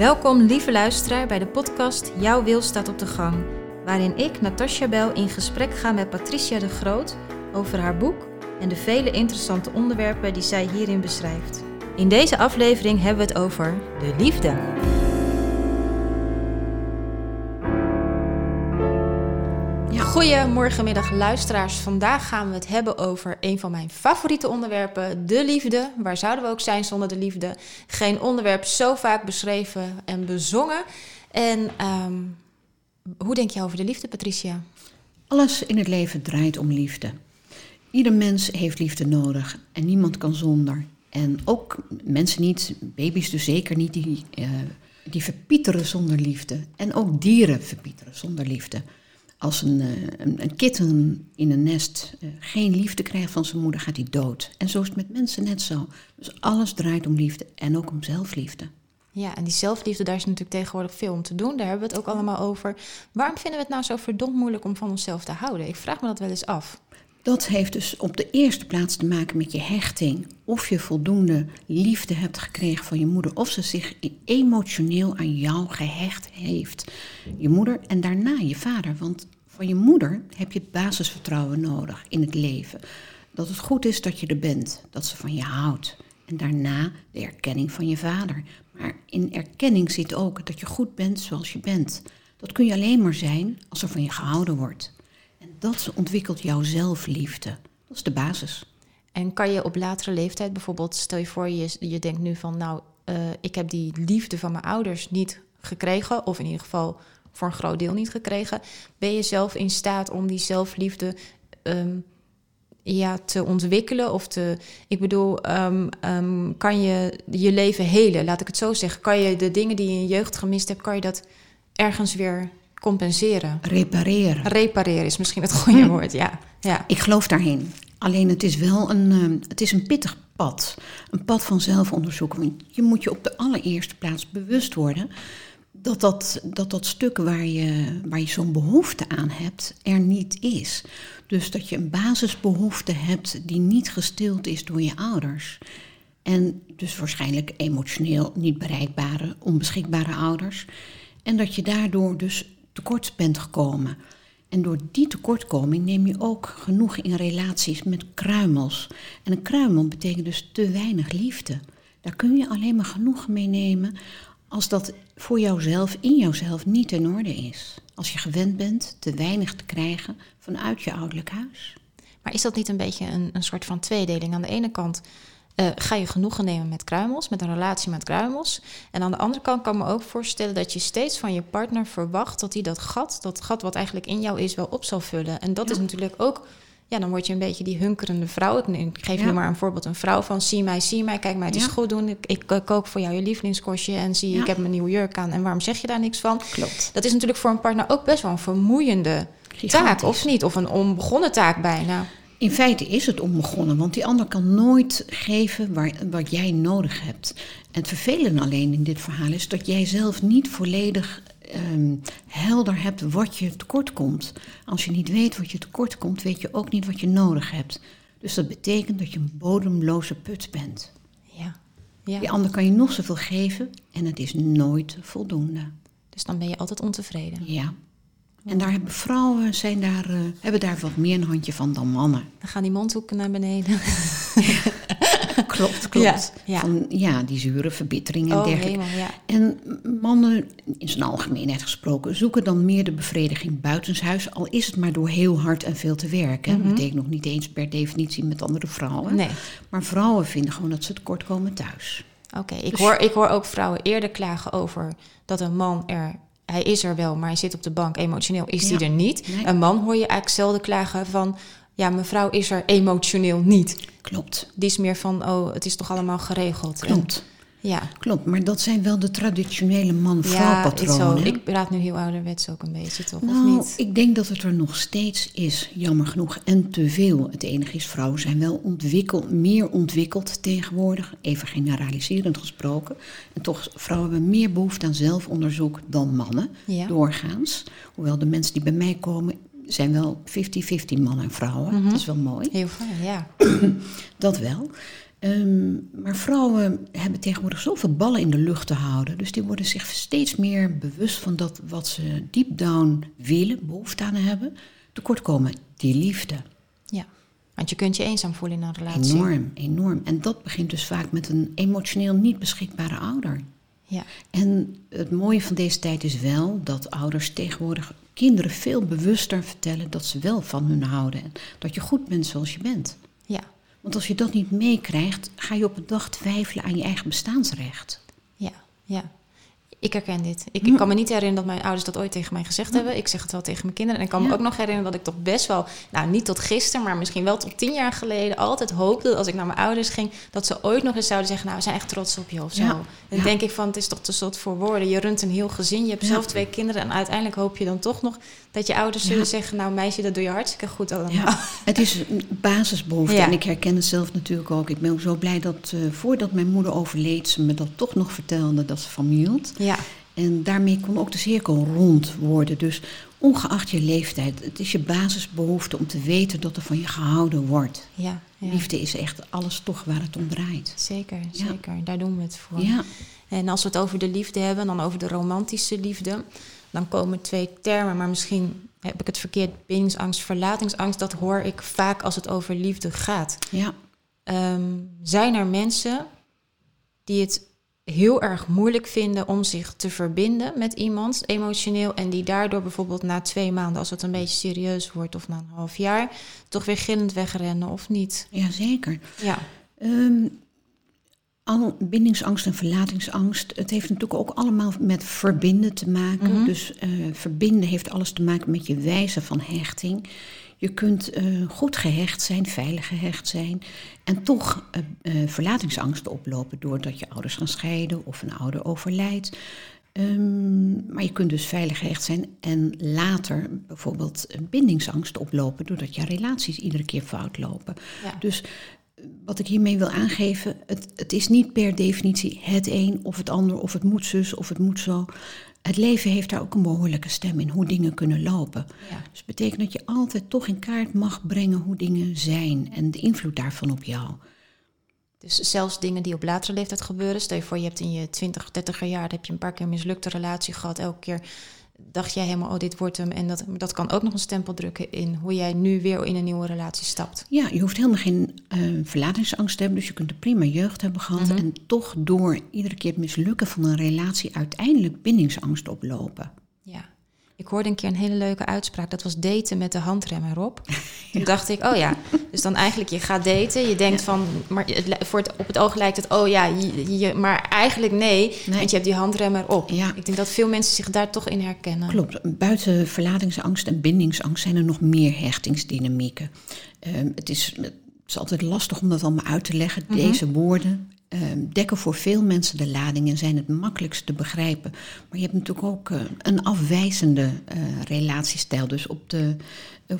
Welkom, lieve luisteraar, bij de podcast Jouw Wil staat op de gang. Waarin ik, Natasja Bel, in gesprek ga met Patricia de Groot over haar boek en de vele interessante onderwerpen die zij hierin beschrijft. In deze aflevering hebben we het over de liefde. Goedemorgen, middag luisteraars. Vandaag gaan we het hebben over een van mijn favoriete onderwerpen, de liefde. Waar zouden we ook zijn zonder de liefde? Geen onderwerp zo vaak beschreven en bezongen. En ehm, hoe denk je over de liefde, Patricia? Alles in het leven draait om liefde. Ieder mens heeft liefde nodig en niemand kan zonder. En ook mensen niet, baby's dus zeker niet, die, uh, die verpieteren zonder liefde. En ook dieren verpieteren zonder liefde als een, eh, een, een, kitten in een nest uh, geen liefde krijgt van zijn moeder, gaat hij dood. En zo is het met mensen net zo. Dus alles draait om liefde en ook om zelfliefde. Ja, en die zelfliefde, daar is natuurlijk tegenwoordig veel om te doen. Daar hebben we het ook allemaal over. Waarom vinden we het nou zo verdomd moeilijk om van onszelf te houden? Ik vraag me dat wel eens af. Dat heeft dus op de eerste plaats te maken met je hechting. Of je voldoende liefde hebt gekregen van je moeder. Of ze zich emotioneel aan jou gehecht heeft. Je moeder en daarna je vader. Want van je moeder heb je basisvertrouwen nodig in het leven. Dat het goed is dat je er bent. Dat ze van je houdt. En daarna de erkenning van je vader. Maar in erkenning zit ook dat je goed bent zoals je bent. Dat kun je alleen maar zijn als er van je gehouden wordt. En dat ontwikkelt jouw zelfliefde. Dat is de basis. En kan je op latere leeftijd bijvoorbeeld, stel je voor, je, je denkt nu van, nou, uh, ik heb die liefde van mijn ouders niet gekregen, of in ieder geval voor een groot deel niet gekregen. Ben je zelf in staat om die zelfliefde um, ja, te ontwikkelen? Of te, ik bedoel, um, um, kan je je leven helen, laat ik het zo zeggen? Kan je de dingen die je in je jeugd gemist hebt, kan je dat ergens weer compenseren. Repareren. Repareren is misschien het goede woord, ja. ja. Ik geloof daarin. Alleen het is wel een, uh, het is een pittig pad. Een pad van zelfonderzoek. Want je moet je op de allereerste plaats bewust worden dat dat, dat, dat stuk waar je, waar je zo'n behoefte aan hebt, er niet is. Dus dat je een basisbehoefte hebt die niet gestild is door je ouders. En dus waarschijnlijk emotioneel niet bereikbare, onbeschikbare ouders. En dat je daardoor dus tekort bent gekomen. En door die tekortkoming neem je ook genoeg in relaties met kruimels. En een kruimel betekent dus te weinig liefde. Daar kun je alleen maar genoeg mee nemen als dat voor jouzelf, in jouzelf, niet in orde is. Als je gewend bent te weinig te krijgen vanuit je ouderlijk huis. Maar is dat niet een beetje een, een soort van tweedeling? Aan de ene kant uh, ga je genoegen nemen met kruimels, met een relatie met kruimels. En aan de andere kant kan ik me ook voorstellen dat je steeds van je partner verwacht dat hij dat gat, dat gat wat eigenlijk in jou is, wel op zal vullen. En dat ja. is natuurlijk ook, ja, dan word je een beetje die hunkerende vrouw. Ik, geef ja. je maar een voorbeeld, een vrouw van zie mij, zie mij, kijk mij, het is goed doen. Ik, ik uh, kook voor jou je lievelingskostje en zie, ik heb mijn nieuwe jurk aan. En waarom zeg je daar niks van? Klopt. Dat is natuurlijk voor een partner ook best wel een vermoeiende taak, of niet? Of een onbegonnen taak bijna. In feite is het onbegonnen, want die ander kan nooit geven waar, wat jij nodig hebt. En het vervelende alleen in dit verhaal is dat jij zelf niet volledig um, helder hebt wat je tekort komt. Als je niet weet wat je tekort komt, weet je ook niet wat je nodig hebt. Dus dat betekent dat je een bodemloze put bent. Ja. ja. Die ander kan je nog zoveel geven en het is nooit voldoende. Dus dan ben je altijd ontevreden. Ja. En daar hebben vrouwen zijn daar, uh, hebben daar wat meer een handje van dan mannen. Dan gaan die mondhoeken naar beneden. klopt, klopt. Ja, ja. Van, ja, die zure verbittering en oh, dergelijke. Ja. En mannen, in zijn algemeenheid gesproken, zoeken dan meer de bevrediging buitenshuis. Al is het maar door heel hard en veel te werken. Mm -hmm. Dat betekent nog niet eens per definitie met andere vrouwen. Nee. Maar vrouwen vinden gewoon dat ze tekort komen thuis. Oké, okay, ik, dus, hoor, ik hoor ook vrouwen eerder klagen over dat een man er hij is er wel, maar hij zit op de bank. Emotioneel is hij ja. er niet. Nee. Een man hoor je eigenlijk zelden klagen van... ja, mevrouw is er emotioneel niet. Klopt. Die is meer van, oh, het is toch allemaal geregeld. Klopt. En, ja. Klopt, maar dat zijn wel de traditionele man-vrouw patronen. Ja, ik praat nu heel ouderwets ook een beetje, toch? Nou, of niet? ik denk dat het er nog steeds is, jammer genoeg, en te veel. Het enige is, vrouwen zijn wel ontwikkeld, meer ontwikkeld tegenwoordig, even generaliserend gesproken. En toch, vrouwen hebben meer behoefte aan zelfonderzoek dan mannen, ja. doorgaans. Hoewel de mensen die bij mij komen, zijn wel 50-50 mannen en vrouwen. Mm -hmm. Dat is wel mooi. Heel fijn, ja. dat wel. Ehm, maar vrouwen hebben tegenwoordig zoveel ballen in de lucht te houden. Dus die worden zich steeds meer bewust van dat wat ze deep down willen, behoefte aan hebben, tekortkomen, die liefde. Ja, want je kunt je eenzaam voelen in een relatie. Enorm, enorm. En dat begint dus vaak met een emotioneel niet beschikbare ouder. Ja, En het mooie van deze tijd is wel dat ouders tegenwoordig kinderen veel bewuster vertellen dat ze wel van hun houden. En dat je goed bent zoals je bent. ja, Want als je dat niet meekrijgt, ga je op een dag twijfelen aan je eigen bestaansrecht. ja, ja. Ik herken dit. Ik, ik kan me niet herinneren dat mijn ouders dat ooit tegen mij gezegd hebben. Ik zeg het wel tegen mijn kinderen. En ik kan me Ja. ook nog herinneren dat ik toch best wel, nou niet tot gisteren, maar misschien wel tot tien jaar geleden, altijd hoopte dat als ik naar mijn ouders ging, dat ze ooit nog eens zouden zeggen, nou we zijn echt trots op je of zo. Ja. En dan Ja. denk ik van, het is toch te zot voor woorden. Je runt een heel gezin, je hebt zelf twee kinderen en uiteindelijk hoop je dan toch nog dat je ouders zullen zeggen, nou meisje, dat doe je hartstikke goed allemaal. Het is een basisbehoefte. En ik herken het zelf natuurlijk ook. Ik ben ook zo blij dat eh, voordat mijn moeder overleed, ze me dat toch nog vertelde dat ze van me hield. Ja, En daarmee kon ook de cirkel rond worden. Dus ongeacht je leeftijd, het is je basisbehoefte om te weten dat er van je gehouden wordt. ja, ja. Liefde is echt alles toch waar het om draait. Zeker, Ja. zeker. Daar doen we het voor. Ja, En als we het over de liefde hebben, dan over de romantische liefde, dan komen twee termen, maar misschien heb ik het verkeerd. Bindingsangst, verlatingsangst, dat hoor ik vaak als het over liefde gaat. ja, Ehm, zijn er mensen die het heel erg moeilijk vinden om zich te verbinden met iemand emotioneel en die daardoor bijvoorbeeld na twee maanden, als het een beetje serieus wordt, of na een half jaar, toch weer gillend wegrennen of niet? ja zeker. Ja, Ehm, al bindingsangst en verlatingsangst, het heeft natuurlijk ook allemaal met verbinden te maken. Mhm. Dus eh, verbinden heeft alles te maken met je wijze van hechting. Je kunt eh, goed gehecht zijn, veilig gehecht zijn en toch eh, verlatingsangst oplopen doordat je ouders gaan scheiden of een ouder overlijdt. Ehm, maar je kunt dus veilig gehecht zijn en later bijvoorbeeld bindingsangst oplopen doordat je relaties iedere keer fout lopen. ja. Dus wat ik hiermee wil aangeven, het, het is niet per definitie het een of het ander, of het moet zus of het moet zo. Het leven heeft daar ook een behoorlijke stem in, hoe dingen kunnen lopen. ja. Dus dat betekent dat je altijd toch in kaart mag brengen hoe dingen zijn en de invloed daarvan op jou. Dus zelfs dingen die op latere leeftijd gebeuren. Stel je voor, je hebt in je 20, 30 jaar heb je een paar keer een mislukte relatie gehad. Elke keer dacht jij helemaal, oh, dit wordt hem. En dat, dat kan ook nog een stempel drukken in hoe jij nu weer in een nieuwe relatie stapt. Ja, je hoeft helemaal geen eh, verlatingsangst te hebben, dus je kunt een prima jeugd hebben gehad Mhm. en toch door iedere keer het mislukken van een relatie uiteindelijk bindingsangst oplopen. Ja. Ik hoorde een keer een hele leuke uitspraak. Dat was daten met de handrem erop. Toen dacht ik, oh ja, dus dan eigenlijk je gaat daten. Je denkt van, maar het voor het, op het oog lijkt het, oh ja, je, je- maar eigenlijk nee, Nee. want je hebt die handrem erop. Ja. Ik denk dat veel mensen zich daar toch in herkennen. Klopt. Buiten verlatingsangst en bindingsangst zijn er nog meer hechtingsdynamieken. Ehm, het, is, het is altijd lastig om dat allemaal uit te leggen. Mhm. Deze woorden dekken voor veel mensen de lading en zijn het makkelijkst te begrijpen. Maar je hebt natuurlijk ook eh, een afwijzende eh, relatiestijl. Dus op de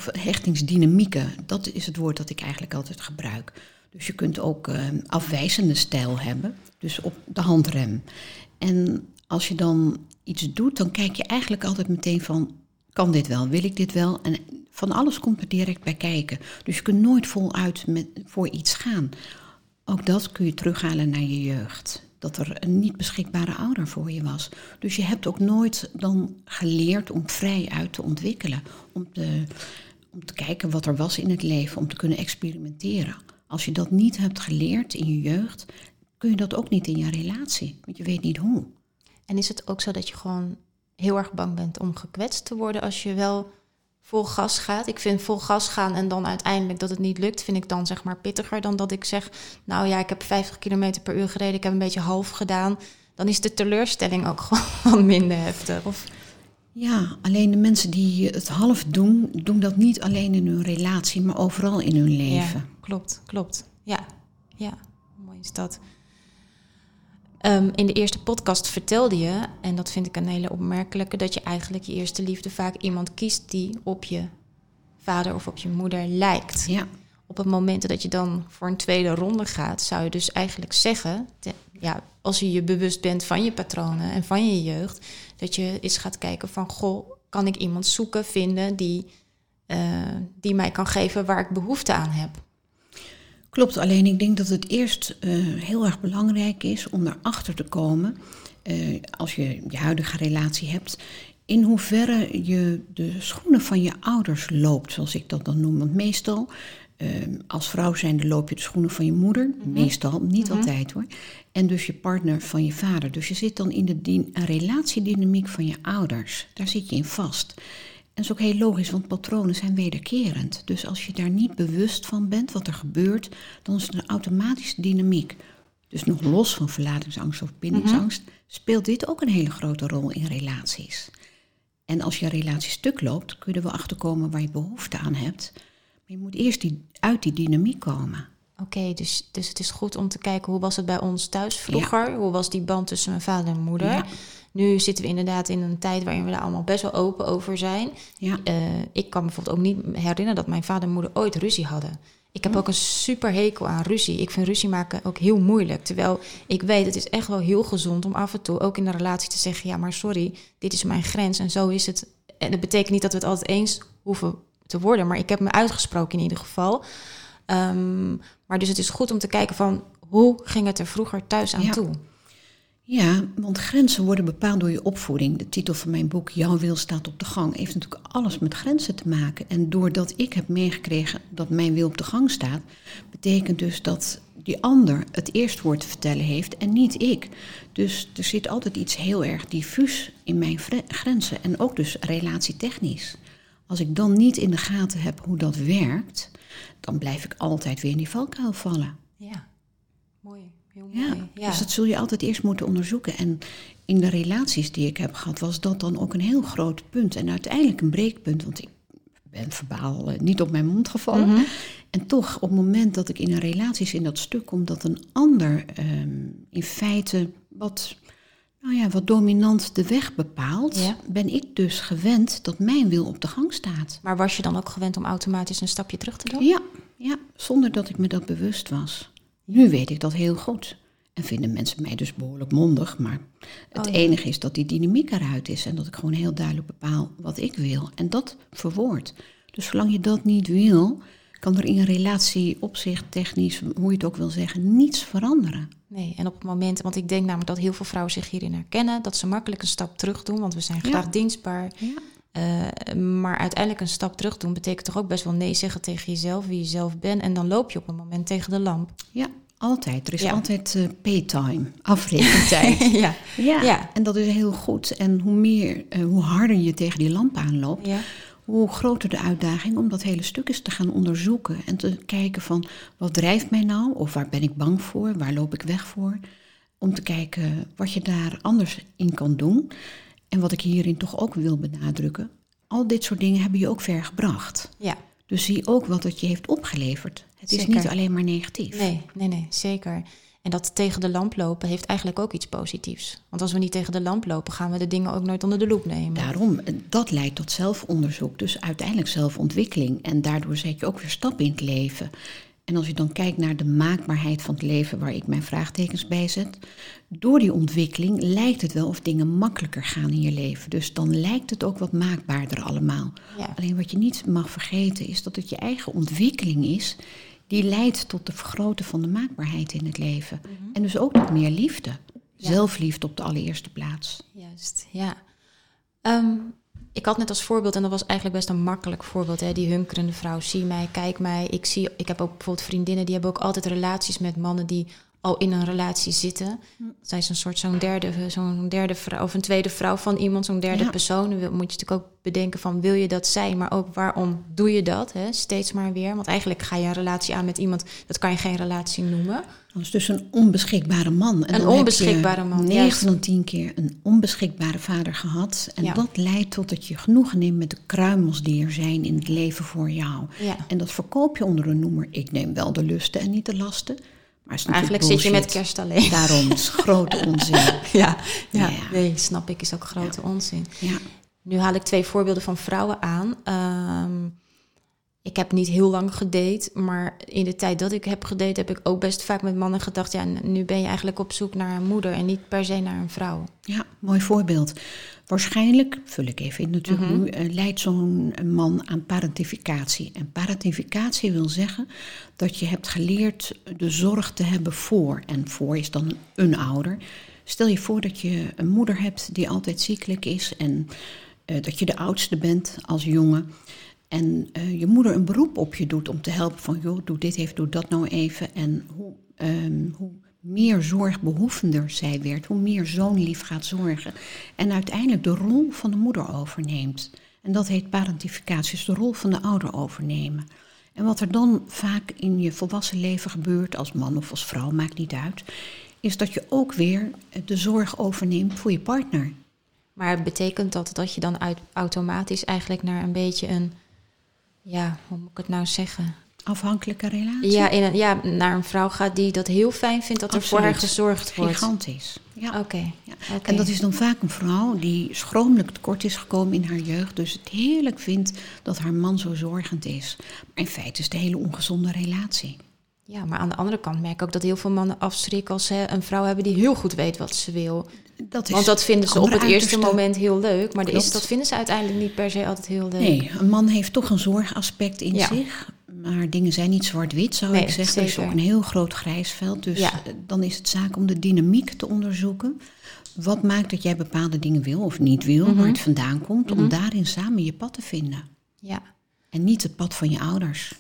hechtingsdynamieken, dat is het woord dat ik eigenlijk altijd gebruik. Dus je kunt ook eh, afwijzende stijl hebben, dus op de handrem. En als je dan iets doet, dan kijk je eigenlijk altijd meteen van, kan dit wel, wil ik dit wel? En van alles komt er direct bij kijken. Dus je kunt nooit voluit voor iets gaan. Ook dat kun je terughalen naar je jeugd. Dat er een niet beschikbare ouder voor je was. Dus je hebt ook nooit dan geleerd om vrij uit te ontwikkelen. Om te, om te kijken wat er was in het leven, om te kunnen experimenteren. Als je dat niet hebt geleerd in je jeugd, kun je dat ook niet in je relatie. Want je weet niet hoe. En is het ook zo dat je gewoon heel erg bang bent om gekwetst te worden als je wel vol gas gaat? Ik vind vol gas gaan en dan uiteindelijk dat het niet lukt, vind ik dan zeg maar pittiger dan dat ik zeg, nou ja, ik heb 50 km per uur gereden, ik heb een beetje half gedaan. Dan is de teleurstelling ook gewoon minder heftig. Of, Ja, alleen de mensen die het half doen, doen dat niet alleen in hun relatie, maar overal in hun leven. Ja, klopt, klopt. Ja, ja, mooi is dat. Ehm, in de eerste podcast vertelde je, en dat vind ik een hele opmerkelijke, dat je eigenlijk je eerste liefde vaak iemand kiest die op je vader of op je moeder lijkt. Ja, Op het moment dat je dan voor een tweede ronde gaat, zou je dus eigenlijk zeggen, te- ja, als je je bewust bent van je patronen en van je jeugd, dat je eens gaat kijken van, goh, kan ik iemand zoeken, vinden die, eh, die mij kan geven waar ik behoefte aan heb? Klopt, alleen ik denk dat het eerst uh, heel erg belangrijk is om erachter te komen, uh, als je je huidige relatie hebt, in hoeverre je de schoenen van je ouders loopt, zoals ik dat dan noem. Want meestal, uh, als vrouw zijnde loop je de schoenen van je moeder, mm -hmm. meestal, niet mm -hmm. altijd hoor. En dus je partner van je vader. Dus je zit dan in de relatiedynamiek van je ouders. Daar zit je in vast. En dat is ook heel logisch, want patronen zijn wederkerend. Dus als je daar niet bewust van bent wat er gebeurt, dan is het een automatische dynamiek. Dus nog los van verlatingsangst of bindingsangst, -hmm. speelt dit ook een hele grote rol in relaties. En als je relatie stuk loopt, kun je er wel achter komen waar je behoefte aan hebt. Maar je moet eerst die, uit die dynamiek komen. Oké, okay, dus, dus het is goed om te kijken hoe was het bij ons thuis vroeger? Ja. Hoe was die band tussen mijn vader en moeder? Ja. Nu zitten we inderdaad in een tijd waarin we daar allemaal best wel open over zijn. Ja. Uh, ik kan bijvoorbeeld ook niet herinneren dat mijn vader en moeder ooit ruzie hadden. Ik heb ook een super hekel aan ruzie. Ik vind ruzie maken ook heel moeilijk. Terwijl ik weet, het is echt wel heel gezond om af en toe ook in de relatie te zeggen: ja, maar sorry, dit is mijn grens en zo is het. En dat betekent niet dat we het altijd eens hoeven te worden, maar ik heb me uitgesproken in ieder geval. Um, maar dus het is goed om te kijken van hoe ging het er vroeger thuis aan ja. toe? Ja, want grenzen worden bepaald door je opvoeding. De titel van mijn boek, Jouw wil staat op de gang, heeft natuurlijk alles met grenzen te maken. En doordat ik heb meegekregen dat mijn wil op de gang staat, betekent dus dat die ander het eerst woord te vertellen heeft en niet ik. Dus er zit altijd iets heel erg diffuus in mijn grenzen en ook dus relatietechnisch. Als ik dan niet in de gaten heb hoe dat werkt, dan blijf ik altijd weer in die valkuil vallen. Ja, mooi. Heel mooi. Ja. dus dat zul je altijd eerst moeten onderzoeken. En in de relaties die ik heb gehad, was dat dan ook een heel groot punt. En uiteindelijk een breekpunt, want ik ben verbaal eh, niet op mijn mond gevallen. Mhm. En toch, op het moment dat ik in een relatie zit in dat stuk komt, dat een ander ehm, in feite wat, nou ja, wat dominant de weg bepaalt, Ja. ben ik dus gewend dat mijn wil op de gang staat. Maar was je dan ook gewend om automatisch een stapje terug te doen? Ja, ja, zonder dat ik me dat bewust was. Nu weet ik dat heel goed. En vinden mensen mij dus behoorlijk mondig. Maar het Oh ja. enige is dat die dynamiek eruit is. En dat ik gewoon heel duidelijk bepaal wat ik wil. En dat verwoord. Dus zolang je dat niet wil, kan er in een relatie opzicht, technisch, hoe je het ook wil zeggen, niets veranderen. Nee, en op het moment, want ik denk namelijk dat heel veel vrouwen zich hierin herkennen, dat ze makkelijk een stap terug doen, want we zijn Ja. graag dienstbaar. Ja. Eh, maar uiteindelijk een stap terug doen betekent toch ook best wel nee zeggen tegen jezelf, wie je zelf bent. En dan loop je op een moment tegen de lamp. Ja, altijd. Er is Ja. altijd eh, paytime, afrekentijd. ja. ja. Ja. en dat is heel goed. En hoe meer, eh, hoe harder je tegen die lamp aanloopt, ja. Hoe groter de uitdaging om dat hele stuk eens te gaan onderzoeken en te kijken van wat drijft mij nou of waar ben ik bang voor, waar loop ik weg voor, om te kijken wat je daar anders in kan doen. En wat ik hierin toch ook wil benadrukken, al dit soort dingen hebben je ook ver gebracht. ja. Dus zie ook wat het je heeft opgeleverd. Het is niet alleen maar negatief. Nee, nee, nee, zeker. En dat tegen de lamp lopen heeft eigenlijk ook iets positiefs. Want als we niet tegen de lamp lopen, gaan we de dingen ook nooit onder de loep nemen. Daarom, en dat leidt tot zelfonderzoek, dus uiteindelijk zelfontwikkeling. En daardoor zet je ook weer stappen in het leven. En als je dan kijkt naar de maakbaarheid van het leven, waar ik mijn vraagtekens bij zet, door die ontwikkeling lijkt het wel of dingen makkelijker gaan in je leven. Dus dan lijkt het ook wat maakbaarder allemaal. Ja. Alleen wat je niet mag vergeten is dat het je eigen ontwikkeling is, die leidt tot de vergroten van de maakbaarheid in het leven. En dus ook tot meer liefde. Ja. Zelfliefde op de allereerste plaats. Juist, ja. Ehm, ik had net als voorbeeld, en dat was eigenlijk best een makkelijk voorbeeld, hè, die hunkerende vrouw. Zie mij, kijk mij. Ik, zie, ik heb ook bijvoorbeeld vriendinnen die hebben ook altijd relaties met mannen die al in een relatie zitten. Zij is een soort zo'n derde, zo'n derde vrouw of een tweede vrouw van iemand, zo'n derde Ja. persoon. Dan moet je natuurlijk ook bedenken van wil je dat zijn, maar ook waarom doe je dat? Hè? Steeds maar weer. Want eigenlijk ga je een relatie aan met iemand, dat kan je geen relatie noemen. Dat is dus een onbeschikbare man. En Een onbeschikbare man, 9 juist. van 10 keer een onbeschikbare vader gehad. En Ja. dat leidt tot dat je genoegen neemt met de kruimels die er zijn in het leven voor jou. Ja. En dat verkoop je onder een noemer. Ik neem wel de lusten en niet de lasten. Maar eigenlijk zit je met kerst alleen. Daarom is grote onzin. Ja, ja. Ja. nee, snap ik, is ook grote onzin. Ja. Nu haal ik twee voorbeelden van vrouwen aan. Ehm, ik heb niet heel lang gedate, maar in de tijd dat ik heb gedate, heb ik ook best vaak met mannen gedacht: ja, nu ben je eigenlijk op zoek naar een moeder en niet per se naar een vrouw. Ja, mooi voorbeeld. Waarschijnlijk, vul ik even in natuurlijk Mhm. nu, eh, leidt zo'n man aan parentificatie. En parentificatie wil zeggen dat je hebt geleerd de zorg te hebben voor. En voor is dan een ouder. Stel je voor dat je een moeder hebt die altijd ziekelijk is en eh, dat je de oudste bent als jongen. En eh, je moeder een beroep op je doet om te helpen van, joh, doe dit even, doe dat nou even. En hoe, ehm, hoe meer zorgbehoevender zij werd, hoe meer zo'n lief gaat zorgen. En uiteindelijk de rol van de moeder overneemt. En dat heet parentificatie, dus de rol van de ouder overnemen. En wat er dan vaak in je volwassen leven gebeurt, als man of als vrouw, maakt niet uit, is dat je ook weer de zorg overneemt voor je partner. Maar betekent dat dat je dan automatisch eigenlijk naar een beetje een, ja, hoe moet ik het nou zeggen? Afhankelijke relatie. Ja, in een, ja, naar een vrouw gaat die dat heel fijn vindt dat er voor haar gezorgd wordt. Gigantisch. Ja. Oké. Ja. En dat is dan vaak een vrouw die schromelijk tekort is gekomen in haar jeugd. Dus het heerlijk vindt dat haar man zo zorgend is. Maar in feite is het een hele ongezonde relatie. Ja, maar aan de andere kant merk ik ook dat heel veel mannen afschrikken als ze een vrouw hebben die heel goed weet wat ze wil. Dat is Want dat vinden ze op het eerste moment heel leuk, maar is, dat vinden ze uiteindelijk niet per se altijd heel leuk. Nee, een man heeft toch een zorgaspect in Ja. zich. Maar dingen zijn niet zwart-wit, zou Nee, ik zeggen. Er is ook een heel groot grijsveld. Dus Ja. eh, dan is het zaak om de dynamiek te onderzoeken. Wat maakt dat jij bepaalde dingen wil of niet wil, Mhm. waar het vandaan komt, om daarin samen je pad te vinden. Ja. En niet het pad van je ouders.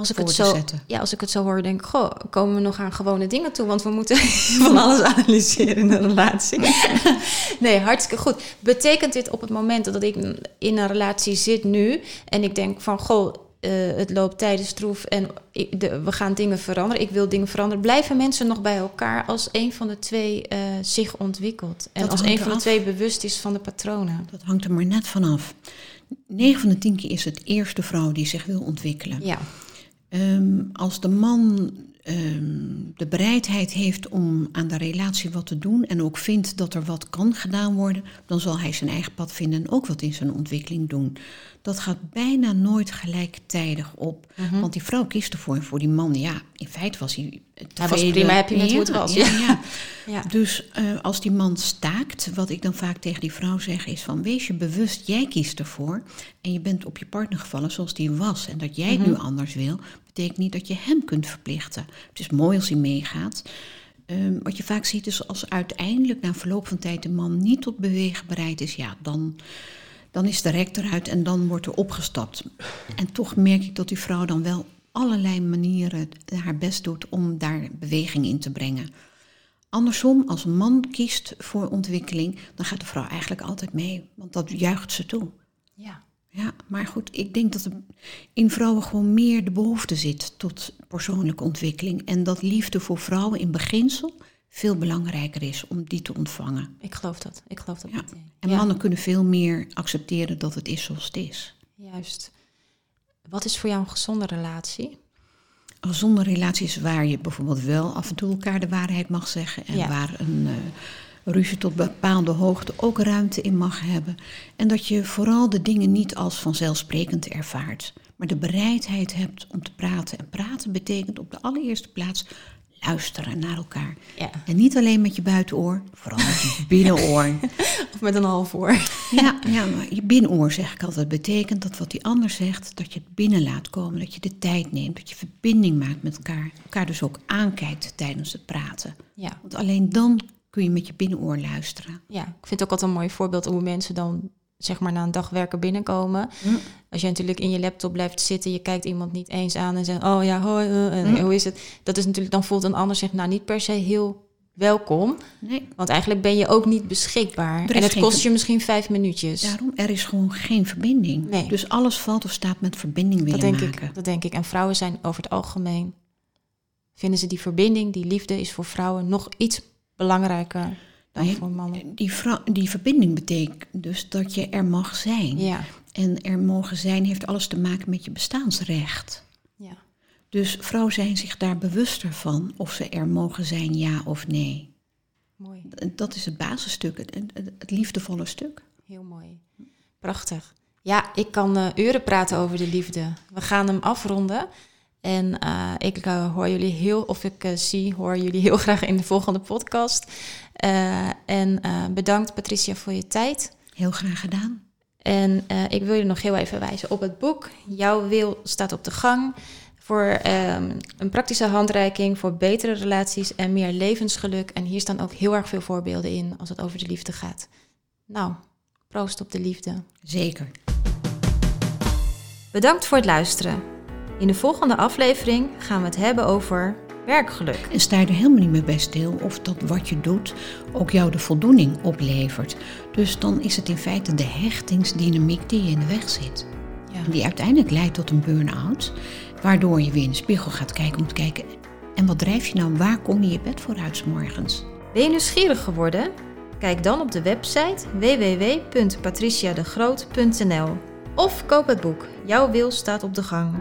Als ik, het zo, zetten. ja, als ik het zo hoor, denk ik, goh, komen we nog aan gewone dingen toe? Want we moeten van alles analyseren in een relatie. nee, hartstikke goed. Betekent dit op het moment dat ik in een relatie zit nu en ik denk van, goh, eh, het loopt tijdens stroef en ik, de, we gaan dingen veranderen, ik wil dingen veranderen. Blijven mensen nog bij elkaar als een van de twee eh, zich ontwikkelt? En Dat als een van de twee bewust is van de patronen? Dat hangt er maar net vanaf. 9 van de 10 keer is het eerste vrouw die zich wil ontwikkelen. Ja, Ehm, als de man ehm, de bereidheid heeft om aan de relatie wat te doen en ook vindt dat er wat kan gedaan worden, dan zal hij zijn eigen pad vinden en ook wat in zijn ontwikkeling doen. Dat gaat bijna nooit gelijktijdig op. Want die vrouw kiest ervoor en voor die man, ja, in feite was hij tevreden. was prima happy met Ja, hoe het was, Ja, ja. Dus eh, als die man staakt, wat ik dan vaak tegen die vrouw zeg, is van wees je bewust, jij kiest ervoor. En je bent op je partner gevallen zoals die was. En dat jij het nu anders wil, betekent niet dat je hem kunt verplichten. Het is mooi als hij meegaat. Ehm, wat je vaak ziet is als uiteindelijk na verloop van tijd de man niet tot bewegen bereid is, ja, dan, dan is de rek eruit en dan wordt er opgestapt. En toch merk ik dat die vrouw dan wel allerlei manieren haar best doet om daar beweging in te brengen. Andersom, als een man kiest voor ontwikkeling, dan gaat de vrouw eigenlijk altijd mee, want dat juicht ze toe. ja. Ja, maar goed, ik denk dat er in vrouwen gewoon meer de behoefte zit tot persoonlijke ontwikkeling. En dat liefde voor vrouwen in beginsel veel belangrijker is om die te ontvangen. Ik geloof dat. Ik geloof dat Ja. En Ja. mannen kunnen veel meer accepteren dat het is zoals het is. Juist. Wat is voor jou een gezonde relatie? Een gezonde relatie is waar je bijvoorbeeld wel af en toe elkaar de waarheid mag zeggen. En Ja. waar een eh, ruzie tot bepaalde hoogte ook ruimte in mag hebben. En dat je vooral de dingen niet als vanzelfsprekend ervaart. Maar de bereidheid hebt om te praten. En praten betekent op de allereerste plaats luisteren naar elkaar. Ja. En niet alleen met je buitenoor, vooral met je binnenoor. Of met een half oor. Ja, ja, maar je binnenoor zeg ik altijd betekent dat wat die ander zegt, dat je het binnen laat komen, dat je de tijd neemt, dat je verbinding maakt met elkaar, elkaar dus ook aankijkt tijdens het praten. Ja. Want alleen dan kun je met je binnenoor luisteren. ja, ik vind het ook altijd een mooi voorbeeld hoe mensen dan zeg maar na een dag werken binnenkomen. Als je natuurlijk in je laptop blijft zitten, je kijkt iemand niet eens aan en zegt, oh ja, hoi, eh, en Ja. hoe is het? Dat is natuurlijk, dan voelt een ander zich nou niet per se heel welkom. Nee, Want eigenlijk ben je ook niet beschikbaar. En het kost je misschien vijf minuutjes. daarom, er is gewoon geen verbinding. Nee. Dus alles valt of staat met verbinding dat willen denk maken. ik. Dat denk ik. En vrouwen zijn over het algemeen, vinden ze die verbinding, die liefde is voor vrouwen nog iets belangrijker voor mannen. Die, die verbinding betekent dus dat je er mag zijn. Ja, En er mogen zijn heeft alles te maken met je bestaansrecht. ja. Dus vrouwen zijn zich daar bewuster van of ze er mogen zijn, ja of nee. mooi. Dat is het basisstuk, het, het, het liefdevolle stuk. Heel mooi. Prachtig. Ja, ik kan uh, uren praten over de liefde. We gaan hem afronden. En uh, ik uh, hoor jullie heel, of ik zie, hoor jullie heel graag in de volgende podcast. en bedankt Patricia voor je tijd. Heel graag gedaan. En ik wil je nog heel even wijzen op het boek. Jouw wil staat op de gang. Voor um, een praktische handreiking voor betere relaties en meer levensgeluk. En hier staan ook heel erg veel voorbeelden in als het over de liefde gaat. Nou, proost op de liefde. Zeker. Bedankt voor het luisteren. In de volgende aflevering gaan we het hebben over werkgeluk. En sta je er helemaal niet meer bij stil of dat wat je doet ook jou de voldoening oplevert. Dus dan is het in feite de hechtingsdynamiek die je in de weg zit. Ja. Die uiteindelijk leidt tot een burn-out, waardoor je weer in de spiegel gaat kijken om te kijken... en wat drijf je nou, waar kom je je bed voor uit morgens? Ben je nieuwsgierig geworden? Kijk dan op de website www.patriciadegroot.nl of koop het boek Jouw wil staat op de gang.